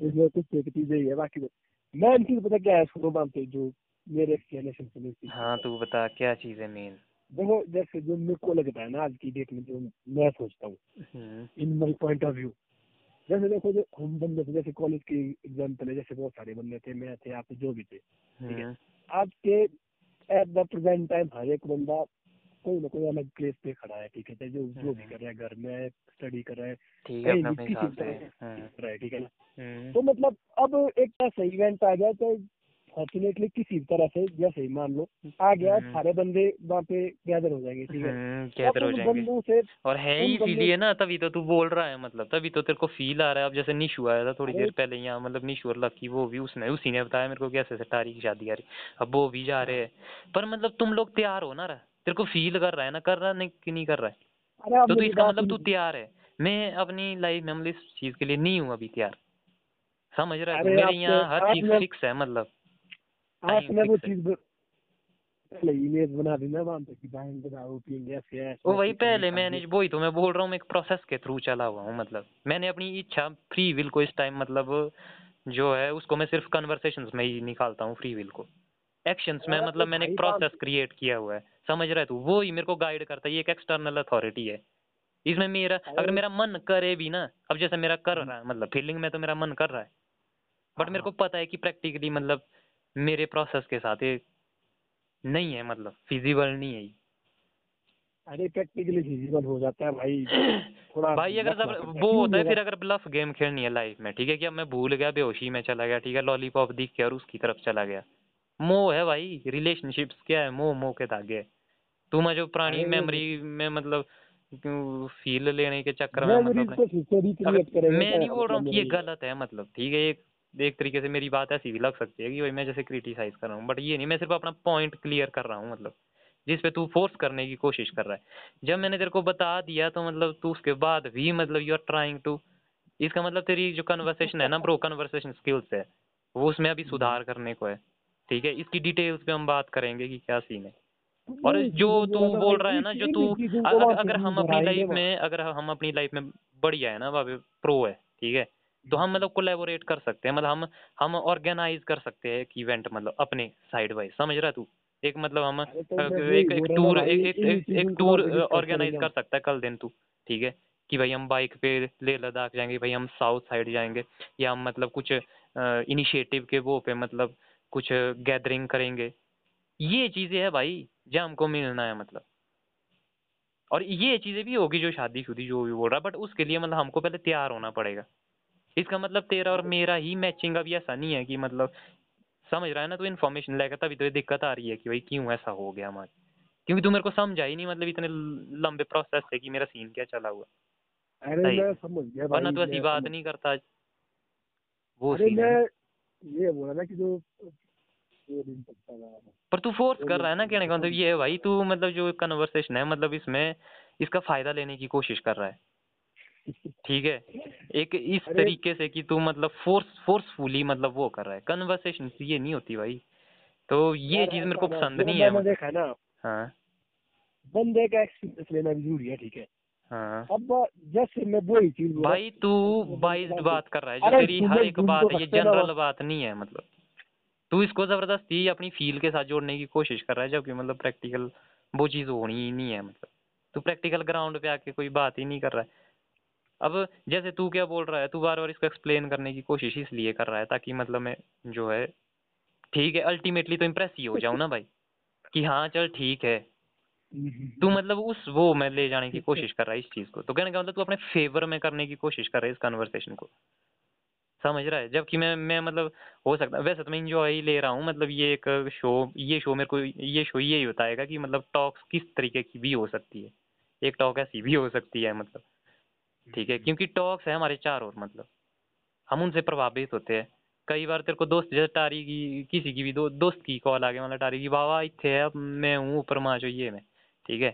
S1: इसमें कुछ एक ही है बाकी तो मैं पता क्या है सुनो वहाँ पे जो मेरे एक्सप्लेनेशन से मिलती
S2: हाँ तू बता क्या चीज़ है मेन
S1: देखो जैसे जो मेरे को लगता है ना आज की डेट में जो मैं सोचता हूँ in my point of view जैसे देखो जो हम बंदे थे जैसे कॉलेज की एग्ज़ाम्पल है जैसे बहुत सारे बंदे थे मैं थे आप जो भी थे ठीक है।
S2: हम्म,
S1: आज के एट द प्रेजेंट टाइम हर एक बंदा कोई ना कोई अलग प्लेस पे खड़ा है ठीक है जो जो भी
S2: हम्म।
S1: कर रहा है घर में स्टडी है
S2: है से हम्म,
S1: कर रहा है ठीक है ना?
S2: हम्म,
S1: तो मतलब अब एक ऐसा इवेंट आ गया तो फॉर्चुनेटली किसी तरह से जैसे ही मान लो आ गया
S2: हम्म।
S1: सारे बंदे वहाँ पे गैदर हो जाएँगे ठीक है?
S2: हम्म, गैदर हो जाएँगे।
S1: से
S2: और है ही इसीलिए ना तभी तो तू बोल रहा है मतलब तभी तो तेरे को फील आ रहा है। अब जैसे निशु आया था थोड़ी देर पहले यहाँ मतलब निशु और लकी वो भी उसने उसी ने बताया मेरे को कैसे ऐसे ऐसे तारी की शादी आ रही अब वो भी जा रहे हैं। पर मतलब तुम लोग तैयार हो ना रहा? तेरे को फील कर रहा है ना कर रहा नहीं कि नहीं कर रहा है? तो, तो इसका मतलब तू तैयार है। मैं अपनी लाइफ में मतलब इस चीज़ के लिए नहीं हूँ अभी तैयार। समझ रहा है मेरे यहाँ हर चीज़ फिक्स है मतलब।
S1: आपने वो
S2: fix है।
S1: चीज़ पहले इमेज बना दी ना वहाँ पे कि बैंक दारू पियेंगे ऐसे ऐसे
S2: वो वही पहले मैंने वही तो मैं बोल रहा हूँ मैं एक प्रोसेस के थ्रू चला हुआ हूँ मतलब। मैंने अपनी इच्छा फ्री विल को इस टाइम मतलब जो है उसको मैं सिर्फ़ कन्वर्सेशंस में ही निकालता हूँ फ्री विल को। एक्शंस में मतलब मैंने एक प्रोसेस क्रिएट किया हुआ है। समझ रहे तू? वो ही मेरे को गाइड करता है। ये एक एक्सटर्नल अथॉरिटी है। इसमें मेरा अगर मेरा मन करे भी ना अब जैसे मेरा कर रहा है मतलब फीलिंग में तो मेरा मन कर रहा है। बट मेरे को पता है कि प्रैक्टिकली मतलब मेरे प्रोसेस के साथ ये नहीं है मतलब फिजिबल नहीं है।
S1: अरे प्रैक्टिकली फिजिबल हो जाता है भाई। थोड़ा
S2: भाई अगर जब
S1: है।
S2: वो होता है फिर अगर ब्लफ गेम खेलनी है लाइफ में ठीक है कि अब मैं भूल गया बेहोशी में चला गया ठीक है? लॉलीपॉप दिख गया और उसकी तरफ़ चला गया। मोह है भाई रिलेशनशिप्स क्या है मोह मोह के धागे। तुम जो पुरानी मेमोरी में मतलब फील लेने के चक्कर में मतलब मैं नहीं बोल रहा हूँ
S1: मतलब
S2: कि ये गलत है मतलब ठीक है एक एक तरीके से मेरी बात ऐसी भी लग सकती है कि भाई मैं जैसे क्रिटिसाइज कर रहा हूँ बट ये नहीं मैं सिर्फ़ अपना पॉइंट क्लियर कर रहा हूँ मतलब जिस पे तू फोर्स करने की कोशिश कर रहा है। जब मैंने तेरे को बता दिया तो मतलब तू उसके बाद भी मतलब यू आर ट्राइंग टू इसका मतलब तेरी जो कन्वर्सेशन है ना ब्रो कन्वर्सेशन स्किल्स है वो उसमें अभी सुधार करने को है। ठीक है इसकी डिटेल्स पे हम बात करेंगे कि क्या सीन है। और जो तू
S1: ना
S2: बोल रहा है ना जो तू अगर अगर हम अपनी लाइफ में अगर हम अपनी लाइफ में बढ़िया है ना भाभी प्रो है ठीक है। तो हम मतलब कोलेबोरेट कर सकते हैं मतलब हम हम ऑर्गेनाइज कर सकते हैं एक इवेंट मतलब अपने साइड वाइज समझ रहा तू? एक मतलब हम
S1: तो
S2: एक एक टूर एक एक
S1: को
S2: टूर ऑर्गेनाइज कर सकता है कल दिन तू ठीक है? कि भाई हम बाइक पे लेह लद्दाख जाएँगे भाई हम साउथ साइड जाएँगे या हम मतलब कुछ इनिशिएटिव के वो पे मतलब कुछ गैदरिंग करेंगे। ये चीज़ें है भाई जो हमको मिलना है मतलब। और ये चीज़ें भी होगी जो शादी शुदी जो भी बोल रहा है बट उसके लिए मतलब हमको पहले तैयार होना पड़ेगा। इसका मतलब तेरा और मेरा ही मैचिंग अभी ऐसा नहीं है कि मतलब समझ रहा है ना तो इन्फॉर्मेशन लेकर तभी तो ये दिक्कत आ रही है कि भाई क्यों ऐसा हो गया हमारे। क्योंकि तू मेरे को समझा ही नहीं मतलब इतने लंबे प्रोसेस से कि मेरा सीन क्या चला हुआ।
S1: अरे मैं समझ गया
S2: वरना तू ऐसी बात नहीं करता। वो
S1: अरे
S2: सीन
S1: मैं ये बोला ना कि जो।
S2: पर तू फोर्स कर रहा है ना कहने का मतलब ये है भाई तू मतलब जो कन्वर्सेशन है मतलब इसमें इसका फ़ायदा लेने की कोशिश कर रहा है। ठीक है? एक इस तरीके से कि तू मतलब फोर्स फोर्सफुली मतलब वो कर रहा है। कन्वर्सेशन ये नहीं होती भाई। तो ये चीज़ मेरे को पसंद नहीं है
S1: देखा ना।
S2: हाँ।
S1: बंदे का एक्सपीरियंस लेना भी ज़रूरी है ठीक है?
S2: हाँ।
S1: अब जैसे मैं वही चीज़
S2: भाई तू बाइज्ड बात कर रहा है जो तेरी हर एक बात ये जनरल बात नहीं है मतलब। तू इसको ज़बरदस्ती अपनी फील के साथ जोड़ने की कोशिश कर रहा है जबकि मतलब प्रैक्टिकल वो चीज़ होनी ही नहीं है मतलब। तू प्रैक्टिकल ग्राउंड पे आके कोई बात ही नहीं कर रहा है। अब जैसे तू क्या बोल रहा है तू बार बार इसको एक्सप्लेन करने की कोशिश इसलिए कर रहा है ताकि मतलब मैं जो है ठीक है अल्टीमेटली तो इम्प्रेस ही हो जाऊँ ना भाई कि हाँ चल ठीक है। तू मतलब उस वो में ले जाने की कोशिश कर रहा है इस चीज़ को। तो कहने का मतलब तू अपने फेवर में करने की कोशिश कर रहा है इस कन्वर्सेशन को। समझ रहा है? जबकि मैं मैं मतलब हो सकता वैसे तो मैं इंजॉय ही ले रहा हूँ मतलब ये एक शो ये शो मेरे को ये शो यही बताएगा कि मतलब टॉक्स किस तरीके की भी हो सकती है। एक टॉक ऐसी भी हो सकती है मतलब। ठीक है? क्योंकि टॉक्स है हमारे चार और मतलब। हम उनसे प्रभावित होते हैं। कई बार तेरे को दोस्त जैसे टारी की किसी की भी दो, दोस्त की कॉल आ गई मतलब टारी की बाबा इतने है मैं हूँ ऊपर माँ जो ये मैं। ठीक है?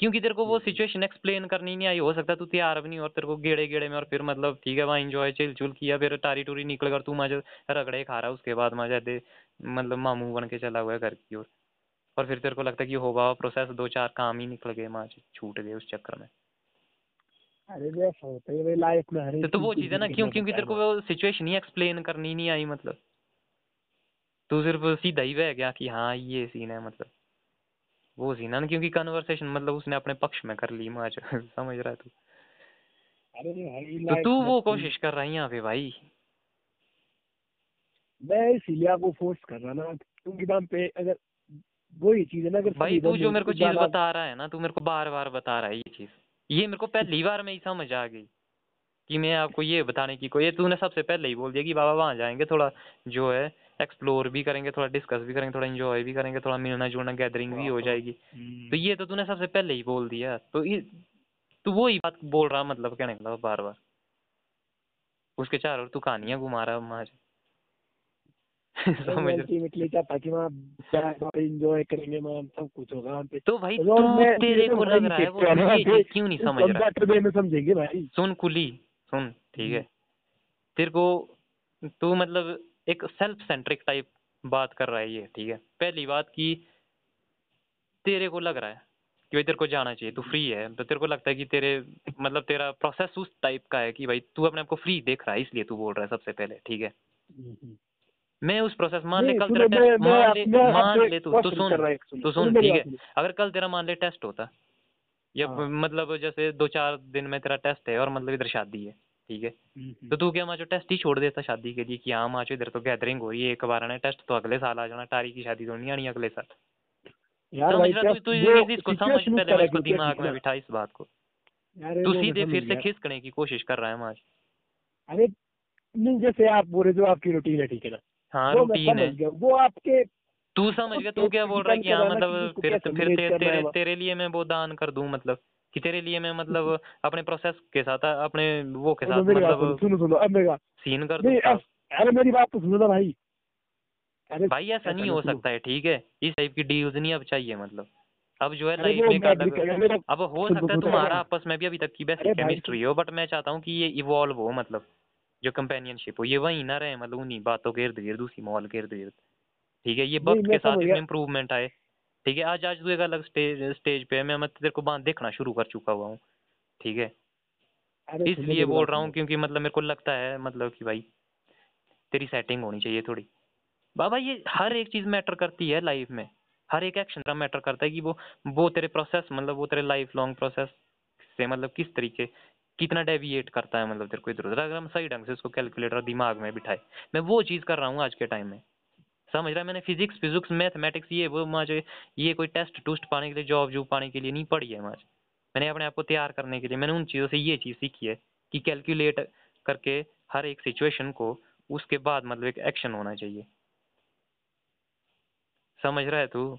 S2: क्योंकि तेरे को वो सिचुएशन एक्सप्लेन करनी नहीं आई हो सकता तू तैयार भी नहीं और तेरे को गेड़े गेड़े में और फिर मतलब ठीक है वहाँ इंजॉय चिल चुल किया फिर टारी टूरी निकल कर तू मज़े रगड़े खा रहा उसके बाद मज़ा दे मतलब मामू बन के चला हुआ है घर की ओर। और फिर तेरे को लगता है कि हो बाबा प्रोसेस दो चार काम ही निकल गए माँ छूट गए उस चक्कर में।
S1: अरे वैसा होता है लाइफ में हर
S2: तो, तो वो
S1: चीज़
S2: है ना क्यों क्योंकि तेरे को वो सिचुएशन ही एक्सप्लेन करनी नहीं आई मतलब। तू सिर्फ़ सीधा ही बह गया कि हाँ ये सीन है मतलब। वो सीन है ना क्योंकि कन्वर्सेशन मतलब उसने अपने पक्ष में कर ली माँ समझ रहा है तू?
S1: अरे भाई
S2: तो तू वो कोशिश कर रहा है यहाँ पे भाई।
S1: मैं इसीलिए आपको फोर्स कर रहा ना क्योंकि दाम पे अगर वही चीज़ है ना अगर
S2: भाई तू जो मेरे को चीज़ बता रहा है ना तू मेरे को बार बार बता रहा है ये चीज़। ये मेरे को पहली बार में ही समझ आ गई कि मैं आपको ये बताने की कोई ये तूने सबसे पहले ही बोल दिया कि बाबा वहाँ जाएँगे थोड़ा जो है एक्सप्लोर भी करेंगे थोड़ा डिस्कस भी करेंगे थोड़ा एंजॉय भी करेंगे थोड़ा मिलना जुलना गैदरिंग भी हो जाएगी।
S1: हम्म।
S2: तो ये तो तूने सबसे पहले ही बोल दिया। तो ये तू वो ही बात बोल रहा मतलब कहने का बार बार उसके चारों ओर तू कहानियाँ घुमा रहा रहा
S1: अल्टीमेटली क्या था कि वहाँ एंजॉय करेंगे वहाँ सब कुछ होगा वहाँ पे।
S2: तो भाई तू तेरे
S1: तो
S2: को लग रहा है वो क्यों नहीं समझ रहा?
S1: बेटर में समझेंगे भाई।
S2: सुन कुली सुन ठीक है। तेरे को तू मतलब एक सेल्फ सेंट्रिक टाइप बात कर रहा है ये ठीक है? पहली बात की तेरे को लग रहा है कि भाई तेरे को जाना चाहिए तू फ्री है तो तेरे को लगता है कि तेरे मतलब तेरा प्रोसेस उस टाइप का है कि भाई तू अपने आप को फ्री देख रहा है इसलिए तू बोल रहा है सबसे पहले ठीक है? मैं उस प्रोसेस मान ले कल तेरा टेस्ट मान ले मान ले तू तू सुनो, तू
S1: सुन
S2: ठीक है? अगर कल तेरा मान ले टेस्ट होता या
S1: हाँ।
S2: मतलब जैसे दो चार दिन में तेरा टेस्ट है और मतलब इधर शादी है ठीक है।
S1: हम्म,
S2: तो तू क्या माचो टेस्ट ही छोड़ देता शादी के लिए कि हाँ माचो इधर तो गैदरिंग हो रही है एक बार आना टेस्ट तो अगले साल आ जाना तारी की शादी तो नहीं आनी अगले साल।
S1: यार भाई
S2: तू तू इसको समझ पहले इसको दिमाग में बिठा इस बात को। तू सीधे फिर से। खिसकने की कोशिश कर रहा है माच।
S1: अरे नहीं जैसे आप बोल रहे जो आपकी रूटीन है ठीक है ना?
S2: हाँ रूटीन है।
S1: वो आपके
S2: तू समझ गया तू क्या बोल रहा है कि हाँ मतलब फिर फिर तेरे लिए मैं वो दान कर दूँ मतलब। कि तेरे लिए मैं मतलब अपने प्रोसेस के साथ अपने वो के साथ मतलब
S1: सुनो सुनो अब मेरी
S2: सीन कर दूँ
S1: अरे मेरी बात तो सुनो ना भाई। अरे
S2: भाई ऐसा नहीं हो सकता है ठीक है? इस टाइप की डील्स नहीं अब चाहिए मतलब। अब जो है लाइफ में
S1: मेरा
S2: अब हो सकता है तुम्हारा आपस में भी अभी तक की
S1: भाई,
S2: केमिस्ट्री हो बट मैं चाहता हूँ कि ये इवॉल्व हो मतलब जो कंपेनियनशिप हो। ये वही ना रहे मतलब उन्हीं बातों के इर्द गिर्द उसी मॉल के इर्द गिर्द ठीक है ये वक्त के साथ इसमें इम्प्रूवमेंट आए। ठीक है आज आज तू एक अलग स्टेज स्टेज पे है मैं मतलब तेरे को बाँध देखना शुरू कर चुका हुआ हूँ ठीक है? इसलिए बोल रहा हूँ क्योंकि मतलब मेरे को लगता है मतलब कि भाई तेरी सेटिंग होनी चाहिए थोड़ी। बाबा ये हर एक चीज़ मैटर करती है लाइफ में। हर एक एक्शन का मैटर करता है कि वो वो तेरे प्रोसेस मतलब वो तेरे लाइफ लॉन्ग प्रोसेस से मतलब किस तरीके कितना डेविएट करता है मतलब तेरे को इधर उधर अगर हम सही ढंग से उसको कैलकुलेटर दिमाग में बिठाए मैं वो चीज़ कर रहा हूँ आज के टाइम में। समझ रहा है? मैंने फिजिक्स फिजिक्स मैथमेटिक्स ये वो मुझे ये कोई टेस्ट टूस्ट पाने के लिए जॉब जॉब पाने के लिए नहीं पढ़ी है मुझे मैंने अपने आप को तैयार करने के लिए मैंने उन चीज़ों से ये चीज़ सीखी है कि कैलकुलेट करके हर एक सिचुएशन को उसके बाद मतलब एक एक्शन होना चाहिए। समझ रहा है तू?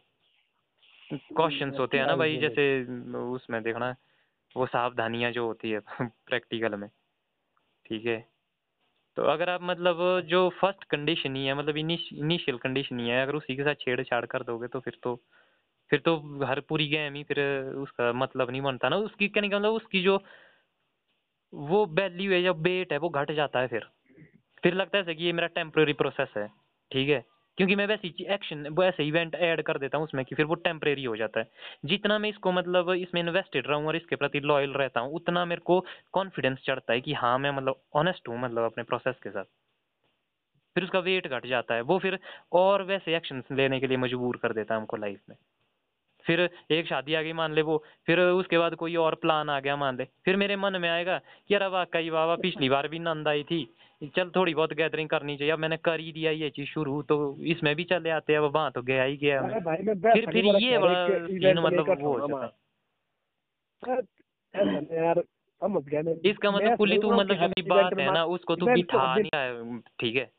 S2: क्वेश्चंस होते हैं ना भाई जैसे उसमें देखना वो सावधानियाँ जो होती है प्रैक्टिकल में। ठीक है? तो अगर आप मतलब जो फ़र्स्ट कंडीशन ही है मतलब इनिशियल कंडीशन ही है, अगर उसी के साथ छेड़छाड़ कर दोगे तो फिर तो फिर तो हर पूरी गेम ही फिर उसका मतलब नहीं बनता ना। उसकी कहने का मतलब उसकी जो वो वैल्यू है या वेट है वो घट जाता है फिर। फिर लगता है कि ये मेरा टेम्प्रेरी प्रोसेस है, ठीक है? क्योंकि मैं वैसे एक्शन वैसे इवेंट ऐड कर देता हूँ उसमें कि फिर वो टेम्परेरी हो जाता है। जितना मैं इसको मतलब इसमें इन्वेस्टेड रहूँ और इसके प्रति लॉयल रहता हूँ, उतना मेरे को कॉन्फिडेंस चढ़ता है कि हाँ मैं मतलब ऑनेस्ट हूँ मतलब अपने प्रोसेस के साथ। फिर उसका वेट घट जाता है, वो फिर और वैसे एक्शन लेने के लिए मजबूर कर देता है हमको लाइफ में। फिर एक शादी आ गई मान ले वो फिर उसके बाद कोई और प्लान आ गया मान ले। फिर मेरे मन में आएगा कि यार वाकई वाह पिछली बार भी नंद आई थी। चल थोड़ी बहुत गैदरिंग करनी चाहिए अब मैंने कर ही दिया ये चीज़ शुरू तो इसमें भी चले आते हैं अब वहाँ तो गया ही गया फिर फिर ये बड़ा मतलब वो हो जाता है।
S1: है
S2: इसका मतलब कुली तू मतलब जो भी बात है ना उसको तू बिठा नहीं ठीक है?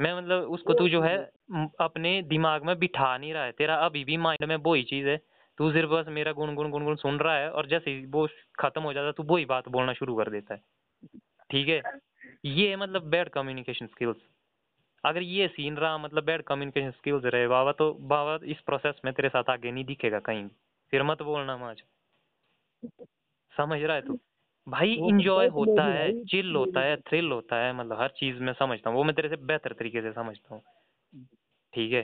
S2: मैं मतलब उसको तू जो है अपने दिमाग में बिठा नहीं रहा है। तेरा अभी भी माइंड में वही चीज़ है। तू सिर्फ़ बस मेरा गुण गुण गुण गुण सुन रहा है और जैसे ही वो खत्म हो जाता है तू वही बात बोलना शुरू कर देता है। ठीक है? ये है मतलब बैड कम्युनिकेशन स्किल्स अगर ये सीन रहा मतलब बैड कम्युनिकेशन स्किल्स रहे बाबा तो बाबा इस प्रोसेस में तेरे साथ आगे नहीं दिखेगा कहीं। फिर मत बोलना माज समझ रहा है तू? भाई इंजॉय
S1: तो
S2: होता है चिल होता है थ्रिल होता है मतलब हर चीज़ में समझता हूँ वो मैं तेरे से बेहतर तरीके से समझता हूँ। ठीक है?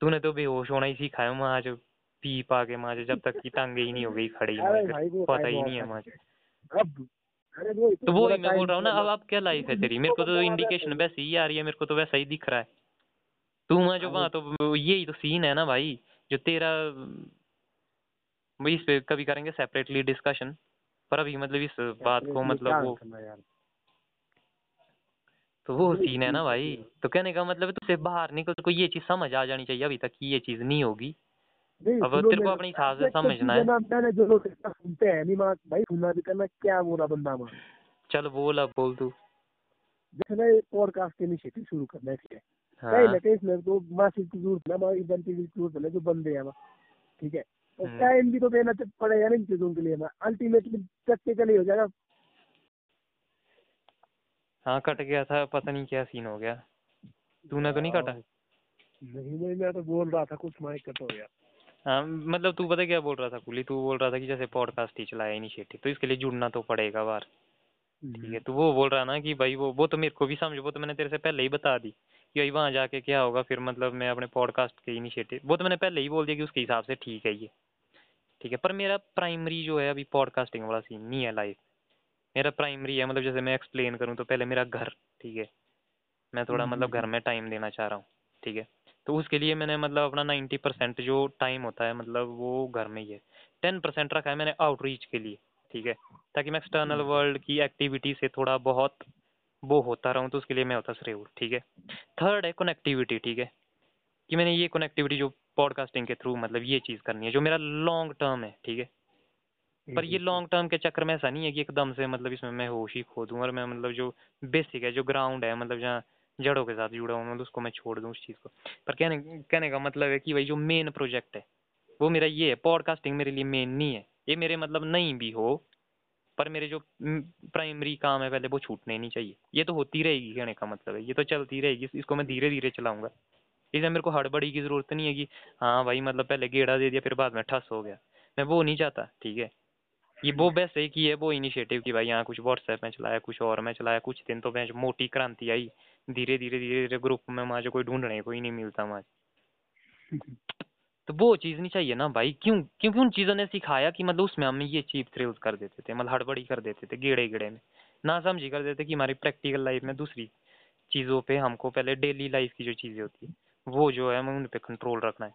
S2: तूने तो बेहोश होना ही सीखा है माज पी पा के माज जब तक की टांगे ही नहीं हो गई खड़ी पता ही नहीं है
S1: वो
S2: तो वो ही मैं बोल रहा हूँ ना अब
S1: तो
S2: अब क्या लाइफ है तेरी मेरे को तो इंडिकेशन वैसे ही आ रही है मेरे को तो वैसा ही दिख रहा है। तू वहाँ जो वहाँ तो यही तो सीन है ना भाई जो तेरा इस पे कभी करेंगे सेपरेटली डिस्कशन पर अभी मतलब इस बात को मतलब वो तो वो सीन है ना भाई। तो कहने का मतलब है तुझसे बाहर निकल तो ये चीज़ समझ आ जानी चाहिए अभी तक कि ये चीज़ नहीं होगी। अब तेरे को अपने हिसाब से
S1: तो
S2: समझना है।
S1: मैंने जो लोग सुनते हैं नहीं माँ भाई सुनना भी करना क्या बोला बंदा माँ
S2: चल बोल अब बोल तू।
S1: जैसे ना एक पॉडकास्ट इनिशिएटिव शुरू करना है ठीक है? कहीं
S2: हाँ
S1: ना कहीं इसमें तो मासिक की ज़रूरत है हमारी इवेंट की ज़रूरत है जो बंदे हैं ठीक है? और
S2: हम्म।
S1: टाइम भी तो देना पड़ेगा ना इन चीज़ों के लिए ना। अल्टीमेटली प्रैक्टिकली हो जाएगा।
S2: हाँ कट गया था पता नहीं क्या सीन हो गया। तूने तो नहीं काटा?
S1: नहीं नहीं मैं तो बोल रहा था कुछ माइक कट हो गया।
S2: हाँ मतलब तू पता क्या बोल रहा था कुली? तू बोल रहा था कि जैसे पॉडकास्ट ही चलाया इनिशिएटिव तो इसके लिए जुड़ना तो पड़ेगा बार। ठीक है तो वो बोल रहा ना कि भाई वो वो तो मेरे को भी समझ वो तो मैंने तेरे से पहले ही बता दी कि भाई वहाँ जाके क्या होगा फिर मतलब मैं अपने पॉडकास्ट के इनिशिएटिव वो तो मैंने पहले ही बोल दिया कि उसके हिसाब से ठीक है ये। ठीक है पर मेरा प्राइमरी जो है अभी पॉडकास्टिंग वाला सीन नहीं है लाइफ मेरा प्राइमरी है मतलब जैसे मैं एक्सप्लेन करूँ तो पहले मेरा घर ठीक है। मैं थोड़ा
S1: हम्म,
S2: मतलब घर में टाइम देना चाह रहा हूँ ठीक है। तो उसके लिए मैंने मतलब अपना नाइन्टी परसेंट जो टाइम होता है मतलब वो घर में ही है। टेन परसेंट रखा है मैंने आउटरीच के लिए ठीक है। ताकि मैं एक्सटर्नल वर्ल्ड की एक्टिविटी से थोड़ा बहुत वो होता रहूँ तो उसके लिए मैं होता श्रेय ठीक है। थर्ड है कनेक्टिविटी ठीक है। कि मैंने ये कनेक्टिविटी जो पॉडकास्टिंग के थ्रू मतलब ये चीज़ करनी है जो मेरा लॉन्ग टर्म है ठीक है? पर ये लॉन्ग टर्म के चक्कर में ऐसा नहीं है कि एकदम से मतलब इसमें मैं होश ही खो दूँ और मैं मतलब जो बेसिक है जो ग्राउंड है मतलब जहाँ जड़ों के साथ जुड़ा हूँ मतलब उसको मैं छोड़ दूँ उस चीज़ को। पर कहने कहने का मतलब है कि भाई जो मेन प्रोजेक्ट है वो मेरा ये है पॉडकास्टिंग मेरे लिए मेन नहीं है। ये मेरे मतलब नहीं भी हो पर मेरे जो प्राइमरी काम है पहले वो छूटने नहीं चाहिए। ये तो होती रहेगी कहने का मतलब है। ये तो चलती रहेगी इसको मैं धीरे धीरे चलाऊँगा। इसमें मेरे को हड़बड़ी की ज़रूरत नहीं है कि हाँ भाई मतलब पहले गेड़ा दे दिया, फिर बाद में ठस हो गया। मैं वो नहीं चाहता, ठीक है? ये वो वैसे ही की है, वो इनिशिएटिव की भाई, यहाँ कुछ व्हाट्सएप में चलाया, कुछ और में चलाया, कुछ दिन तो मैं मोटी क्रांति आई। धीरे धीरे धीरे धीरे ग्रुप में मुझे कोई ढूँढने को ही नहीं मिलता मुझे तो वो चीज़ नहीं चाहिए ना भाई, क्यों, क्योंकि उन चीज़ों ने सिखाया कि मतलब उसमें हम ये चीप थ्रिल्स कर देते थे मतलब हड़बड़ी कर देते थे गेड़े गेड़े में। ना समझी कर देते कि हमारी प्रैक्टिकल लाइफ में दूसरी चीज़ों पे हमको पहले डेली लाइफ की जो चीज़ें होती है। वो जो है हमें उन पे कंट्रोल रखना है।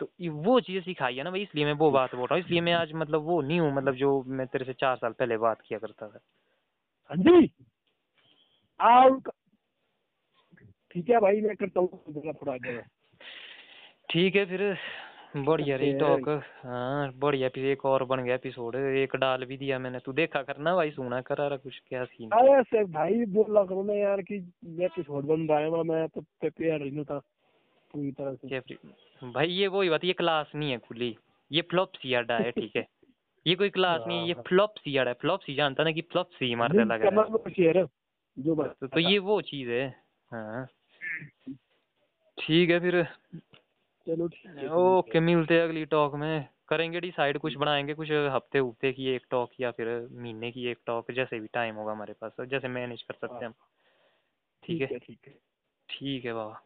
S2: तो वो चीज़ें सिखाई है ना भाई इसलिए मैं वो बात बोल रहा हूँ। इसलिए मैं आज मतलब वो नहीं हूँ मतलब जो मैं तेरे से चार साल पहले बात किया करता था।
S1: हाँ जी। आओ ठीक है भाई मैं करता हूँ थोड़ा आगे
S2: ठीक है फिर बढ़िया रही टॉक हाँ। बढ़िया फिर एक और बन गया एपिसोड एक डाल भी दिया मैंने। तू देखा करना भाई सुना करा रहा कुछ क्या सीन
S1: अरे सर भाई बोल करो ना यार कि एपिसोड बन रहा है मैं तो प्रिपेयर नहीं था। पूरी तरह से।
S2: क्या फिर- भाई ये वही बात ये क्लास नहीं है खुली। ये फ्लॉप सी अड्डा है ठीक है। ये कोई क्लास नहीं है ये
S1: हाँ।
S2: फ्लॉप सी अड्डा है। फ्लॉप सी जानता ना कि फ्लॉप सी मारने
S1: लिंक
S2: लगा है
S1: जो बात
S2: तो, तो ये वो चीज़ है हाँ। ठीक है फिर।
S1: चलो ठीक है
S2: ओके मिलते हैं अगली टॉक में। करेंगे डिसाइड कुछ बनाएँगे कुछ हफ़्ते हफ़्ते की एक टॉक या फिर महीने की एक टॉक जैसे भी टाइम होगा हमारे पास जैसे मैनेज कर सकते हैं। हम। ठीक है?
S1: ठीक है।
S2: ठीक है बाबा